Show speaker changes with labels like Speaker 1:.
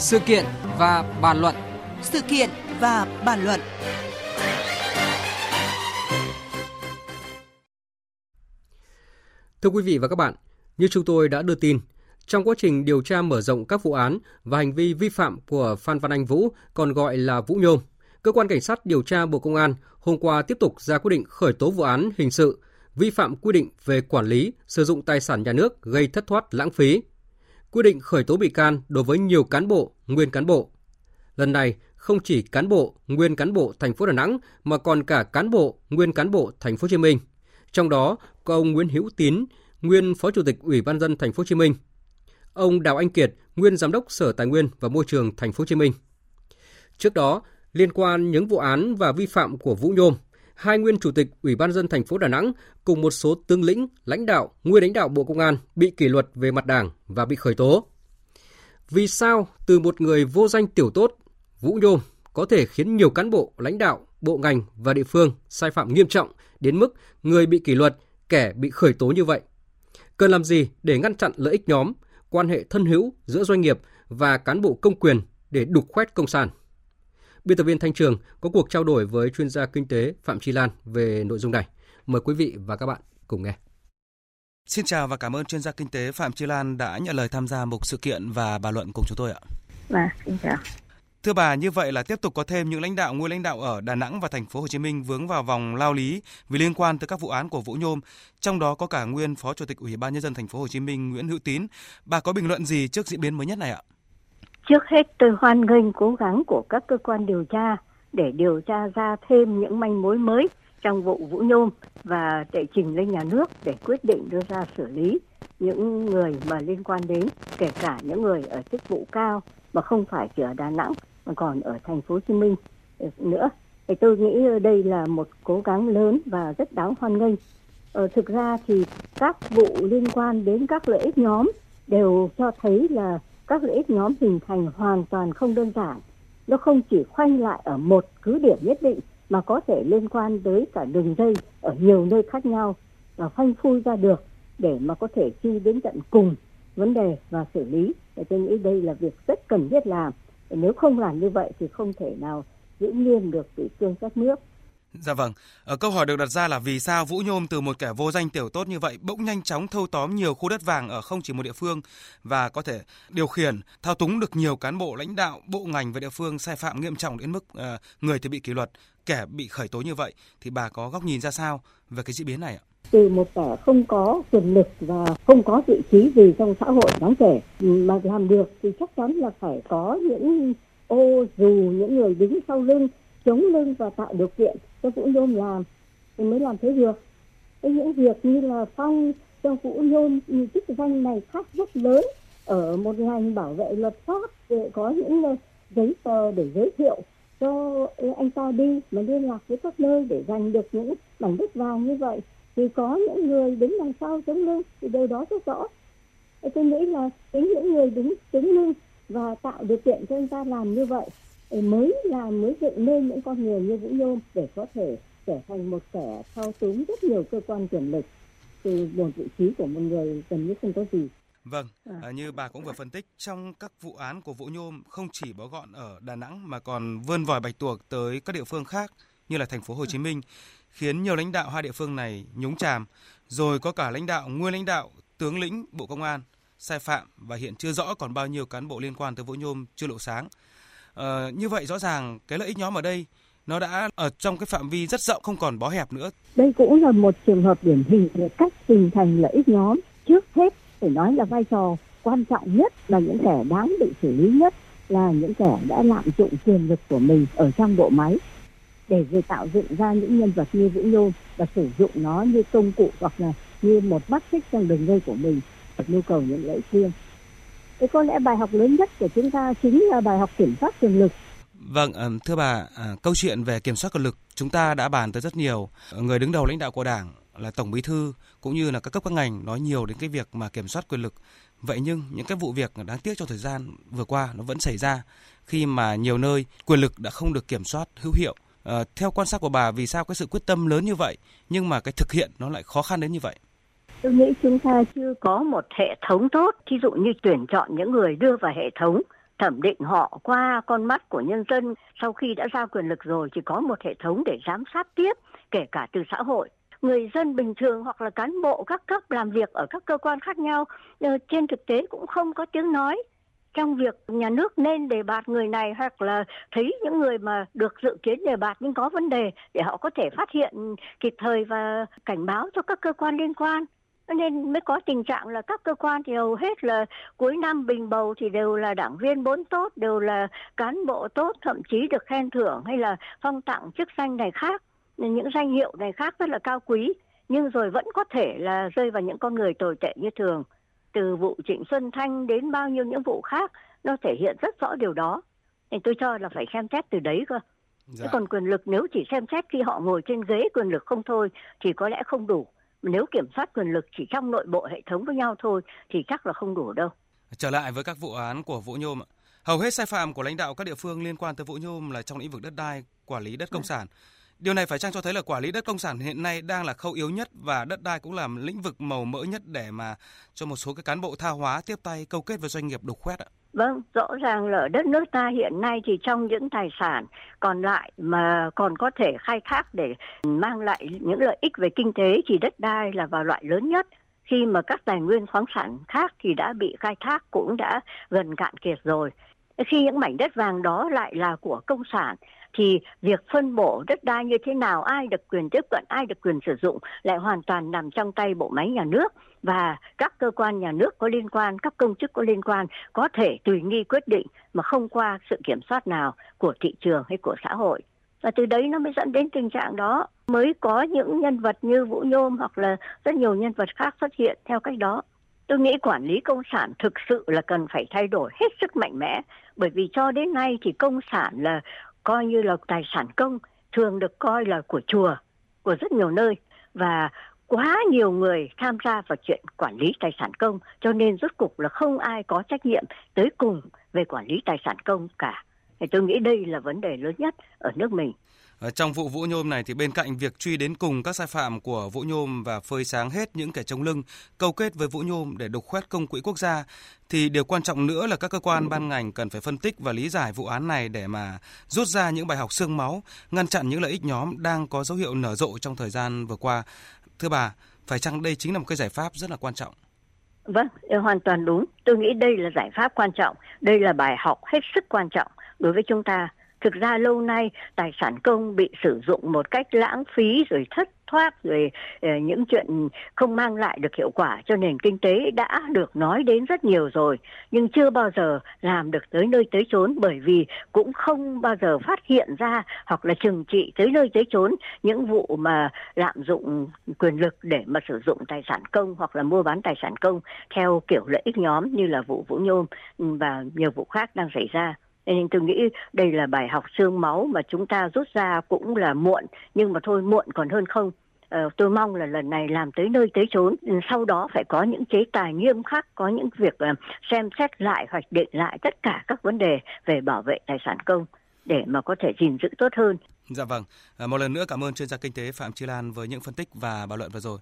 Speaker 1: Sự kiện và bàn luận.
Speaker 2: Sự kiện và bàn luận.
Speaker 3: Thưa quý vị và các bạn, như chúng tôi đã đưa tin, trong quá trình điều tra mở rộng các vụ án và hành vi vi phạm của Phan Văn Anh Vũ, còn gọi là Vũ Nhôm, cơ quan cảnh sát điều tra Bộ Công an hôm qua tiếp tục ra quyết định khởi tố vụ án hình sự vi phạm quy định về quản lý, sử dụng tài sản nhà nước gây thất thoát lãng phí quyết định khởi tố bị can đối với nhiều cán bộ, nguyên cán bộ. Lần này không chỉ cán bộ, nguyên cán bộ thành phố Đà Nẵng mà còn cả cán bộ, nguyên cán bộ thành phố Hồ Chí Minh. Trong đó có ông Nguyễn Hữu Tín, nguyên Phó Chủ tịch Ủy ban dân thành phố Hồ Chí Minh. Ông Đào Anh Kiệt, nguyên Giám đốc Sở Tài nguyên và Môi trường thành phố Hồ Chí Minh. Trước đó, liên quan những vụ án và vi phạm của Vũ Nhôm, hai nguyên chủ tịch Ủy ban dân thành phố Đà Nẵng cùng một số tướng lĩnh, lãnh đạo, nguyên lãnh đạo Bộ Công an bị kỷ luật về mặt đảng và bị khởi tố. Vì sao từ một người vô danh tiểu tốt, Vũ Nhôm có thể khiến nhiều cán bộ, lãnh đạo, bộ ngành và địa phương sai phạm nghiêm trọng đến mức người bị kỷ luật, kẻ bị khởi tố như vậy? Cần làm gì để ngăn chặn lợi ích nhóm, quan hệ thân hữu giữa doanh nghiệp và cán bộ công quyền để đục khoét công sản? Biên tập viên Thanh Trường có cuộc trao đổi với chuyên gia kinh tế Phạm Chi Lan về nội dung này. Mời quý vị và các bạn cùng nghe.
Speaker 4: Xin chào và cảm ơn chuyên gia kinh tế Phạm Chi Lan đã nhận lời tham gia một sự kiện và bàn luận cùng chúng tôi ạ.
Speaker 5: Vâng, xin chào.
Speaker 4: Thưa bà, như vậy là tiếp tục có thêm những lãnh đạo nguyên lãnh đạo ở Đà Nẵng và thành phố Hồ Chí Minh vướng vào vòng lao lý vì liên quan tới các vụ án của Vũ Nhôm, trong đó có cả nguyên Phó Chủ tịch Ủy ban nhân dân thành phố Hồ Chí Minh Nguyễn Hữu Tín. Bà có bình luận gì trước diễn biến mới nhất này ạ?
Speaker 5: Trước hết tôi hoan nghênh cố gắng của các cơ quan điều tra để điều tra ra thêm những manh mối mới trong vụ Vũ Nhôm và để trình lên nhà nước để quyết định đưa ra xử lý những người mà liên quan đến kể cả những người ở chức vụ cao mà không phải chỉ ở Đà Nẵng mà còn ở thành phố Hồ Chí Minh ừ, nữa. Thì tôi nghĩ đây là một cố gắng lớn và rất đáng hoan nghênh. Ờ, thực ra thì các vụ liên quan đến các lợi ích nhóm đều cho thấy là các lợi ích nhóm hình thành hoàn toàn không đơn giản. Nó không chỉ khoanh lại ở một cứ điểm nhất định, mà có thể liên quan tới cả đường dây ở nhiều nơi khác nhau và phanh phui ra được để mà có thể chi đến tận cùng vấn đề và xử lý. Và tôi nghĩ đây là việc rất cần thiết làm. Nếu không làm như vậy thì không thể nào giữ nghiêm được kỷ cương các nước.
Speaker 4: Dạ vâng, ở câu hỏi được đặt ra là vì sao Vũ Nhôm từ một kẻ vô danh tiểu tốt như vậy bỗng nhanh chóng thâu tóm nhiều khu đất vàng ở không chỉ một địa phương và có thể điều khiển, thao túng được nhiều cán bộ lãnh đạo, bộ ngành và địa phương sai phạm nghiêm trọng đến mức uh, người thì bị kỷ luật, kẻ bị khởi tố như vậy thì bà có góc nhìn ra sao về cái diễn biến này ạ?
Speaker 5: Từ một kẻ không có quyền lực và không có vị trí gì trong xã hội đáng kể mà làm được thì chắc chắn là phải có những ô dù những người đứng sau lưng chống lưng và tạo điều kiện cho Vũ Nhôm làm, thì mới làm thế được. Cái những việc như là phong cho Vũ Nhôm chức danh này khác rất lớn. Ở một ngành bảo vệ luật pháp để có những ờ, giấy tờ để giới thiệu cho anh ta đi, mà liên lạc với các nơi để giành được những mảnh đất vàng như vậy. Thì có những người đứng đằng sau chống lưng thì điều đó rất rõ. Tôi nghĩ là chính những người đứng chống lưng và tạo điều kiện cho anh ta làm như vậy mới là mới dựng nên những con người như Vũ Nhôm để có thể trở thành một kẻ thao túng rất nhiều cơ quan quyền lực từ một vị trí của một người gần như không có gì.
Speaker 4: Vâng, à, như bà cũng vừa phân tích, trong các vụ án của Vũ Nhôm không chỉ bó gọn ở Đà Nẵng mà còn vươn vòi bạch tuộc tới các địa phương khác như là thành phố Hồ Chí Minh, khiến nhiều lãnh đạo hai địa phương này nhúng chàm, rồi có cả lãnh đạo, nguyên lãnh đạo, tướng lĩnh Bộ Công an sai phạm và hiện chưa rõ còn bao nhiêu cán bộ liên quan tới Vũ Nhôm chưa lộ sáng. Ờ, như vậy rõ ràng cái lợi ích nhóm ở đây nó đã ở trong cái phạm vi rất rộng không còn bó hẹp nữa.
Speaker 5: Đây cũng là một trường hợp điển hình về cách hình thành lợi ích nhóm. Trước hết phải nói là vai trò quan trọng nhất là những kẻ đáng bị xử lý nhất là những kẻ đã lạm dụng quyền lực của mình ở trong bộ máy để rồi tạo dựng ra những nhân vật như Vũ Nhôm và sử dụng nó như công cụ hoặc là như một mắt xích trong đường dây của mình nhu cầu những lợi ích riêng thì có lẽ bài học lớn nhất của chúng ta chính là bài học kiểm soát quyền lực
Speaker 4: Vâng, ờ, thưa bà, ờ, câu chuyện về kiểm soát quyền lực chúng ta đã bàn tới rất nhiều. Người đứng đầu lãnh đạo của Đảng là Tổng Bí thư cũng như là các cấp các ngành nói nhiều đến cái việc mà kiểm soát quyền lực. Vậy nhưng những cái vụ việc đáng tiếc trong thời gian vừa qua nó vẫn xảy ra khi mà nhiều nơi quyền lực đã không được kiểm soát hữu hiệu. À, theo quan sát của bà vì sao cái sự quyết tâm lớn như vậy nhưng mà cái thực hiện nó lại khó khăn đến như vậy?
Speaker 5: Tôi nghĩ chúng ta chưa có một hệ thống tốt, thí dụ như tuyển chọn những người đưa vào hệ thống thẩm định họ qua con mắt của nhân dân. Sau khi đã giao quyền lực rồi chỉ có một hệ thống để giám sát tiếp kể cả từ xã hội. Người dân bình thường hoặc là cán bộ các cấp làm việc ở các cơ quan khác nhau ờ, trên thực tế cũng không có tiếng nói. Trong việc nhà nước nên đề bạt người này hoặc là thấy những người mà được dự kiến đề bạt nhưng có vấn đề để họ có thể phát hiện kịp thời và cảnh báo cho các cơ quan liên quan nên mới có tình trạng là các cơ quan thì hầu hết là cuối năm bình bầu thì đều là đảng viên bốn tốt đều là cán bộ tốt thậm chí được khen thưởng hay là phong tặng chức danh này khác những danh hiệu này khác rất là cao quý nhưng rồi vẫn có thể là rơi vào những con người tồi tệ như thường. Từ vụ Trịnh Xuân Thanh đến bao nhiêu những vụ khác nó thể hiện rất rõ điều đó. Thì tôi cho là phải xem xét từ đấy cơ. Dạ. còn quyền lực nếu chỉ xem xét khi họ ngồi trên ghế quyền lực không thôi thì có lẽ không đủ nếu kiểm soát quyền lực chỉ trong nội bộ hệ thống với nhau thôi thì chắc là không đủ đâu.
Speaker 4: Trở lại với các vụ án của Vũ Nhôm hầu hết sai phạm của lãnh đạo các địa phương liên quan tới Vũ Nhôm là trong lĩnh vực đất đai quản lý đất công sản Điều này phải chăng cho thấy là quản lý đất công sản hiện nay đang là khâu yếu nhất và đất đai cũng là lĩnh vực màu mỡ nhất để mà cho một số cái cán bộ tha hóa tiếp tay câu kết với doanh nghiệp đục khoét ạ?
Speaker 5: Vâng, rõ ràng là ở đất nước ta hiện nay thì trong những tài sản còn lại mà còn có thể khai thác để mang lại những lợi ích về kinh tế thì đất đai là vào loại lớn nhất khi mà các tài nguyên khoáng sản khác thì đã bị khai thác cũng đã gần cạn kiệt rồi. Khi những mảnh đất vàng đó lại là của công sản thì việc phân bổ đất đai như thế nào, ai được quyền tiếp cận, ai được quyền sử dụng lại hoàn toàn nằm trong tay bộ máy nhà nước và các cơ quan nhà nước có liên quan, các công chức có liên quan có thể tùy nghi quyết định mà không qua sự kiểm soát nào của thị trường hay của xã hội. Và từ đấy nó mới dẫn đến tình trạng đó mới có những nhân vật như Vũ Nhôm hoặc là rất nhiều nhân vật khác xuất hiện theo cách đó. Tôi nghĩ quản lý công sản thực sự là cần phải thay đổi hết sức mạnh mẽ bởi vì cho đến nay thì công sản là coi như là tài sản công thường được coi là của chùa, của rất nhiều nơi và quá nhiều người tham gia vào chuyện quản lý tài sản công, cho nên rốt cục là không ai có trách nhiệm tới cùng về quản lý tài sản công cả. Thì tôi nghĩ đây là vấn đề lớn nhất ở nước mình.
Speaker 4: Ờ, trong vụ Vũ Nhôm này thì bên cạnh việc truy đến cùng các sai phạm của Vũ Nhôm và phơi sáng hết những kẻ chống lưng câu kết với Vũ Nhôm để đục khoét công quỹ quốc gia thì điều quan trọng nữa là các cơ quan ban ngành cần phải phân tích và lý giải vụ án này để mà rút ra những bài học xương máu, ngăn chặn những lợi ích nhóm đang có dấu hiệu nở rộ trong thời gian vừa qua. Thưa bà, phải chăng đây chính là một cái giải pháp rất là quan trọng?
Speaker 5: Vâng, ờ, hoàn toàn đúng. Tôi nghĩ đây là giải pháp quan trọng. Đây là bài học hết sức quan trọng đối với chúng ta thực ra lâu nay tài sản công bị sử dụng một cách lãng phí rồi thất thoát rồi ờ, những chuyện không mang lại được hiệu quả cho nền kinh tế đã được nói đến rất nhiều rồi, nhưng chưa bao giờ làm được tới nơi tới chốn bởi vì cũng không bao giờ phát hiện ra hoặc là trừng trị tới nơi tới chốn những vụ mà lạm dụng quyền lực để mà sử dụng tài sản công hoặc là mua bán tài sản công theo kiểu lợi ích nhóm như là vụ Vũ Nhôm ừ, và nhiều vụ khác đang xảy ra nên tôi nghĩ đây là bài học xương máu mà chúng ta rút ra cũng là muộn, nhưng mà thôi muộn còn hơn không ờ, tôi mong là lần này làm tới nơi tới chốn ừ, sau đó phải có những chế tài nghiêm khắc, có những việc ờ, xem xét lại hoạch định lại tất cả các vấn đề về bảo vệ tài sản công để mà có thể gìn giữ tốt hơn.
Speaker 4: Dạ vâng. Ờ, một lần nữa cảm ơn chuyên gia kinh tế Phạm Chi Lan với những phân tích và bàn luận vừa rồi.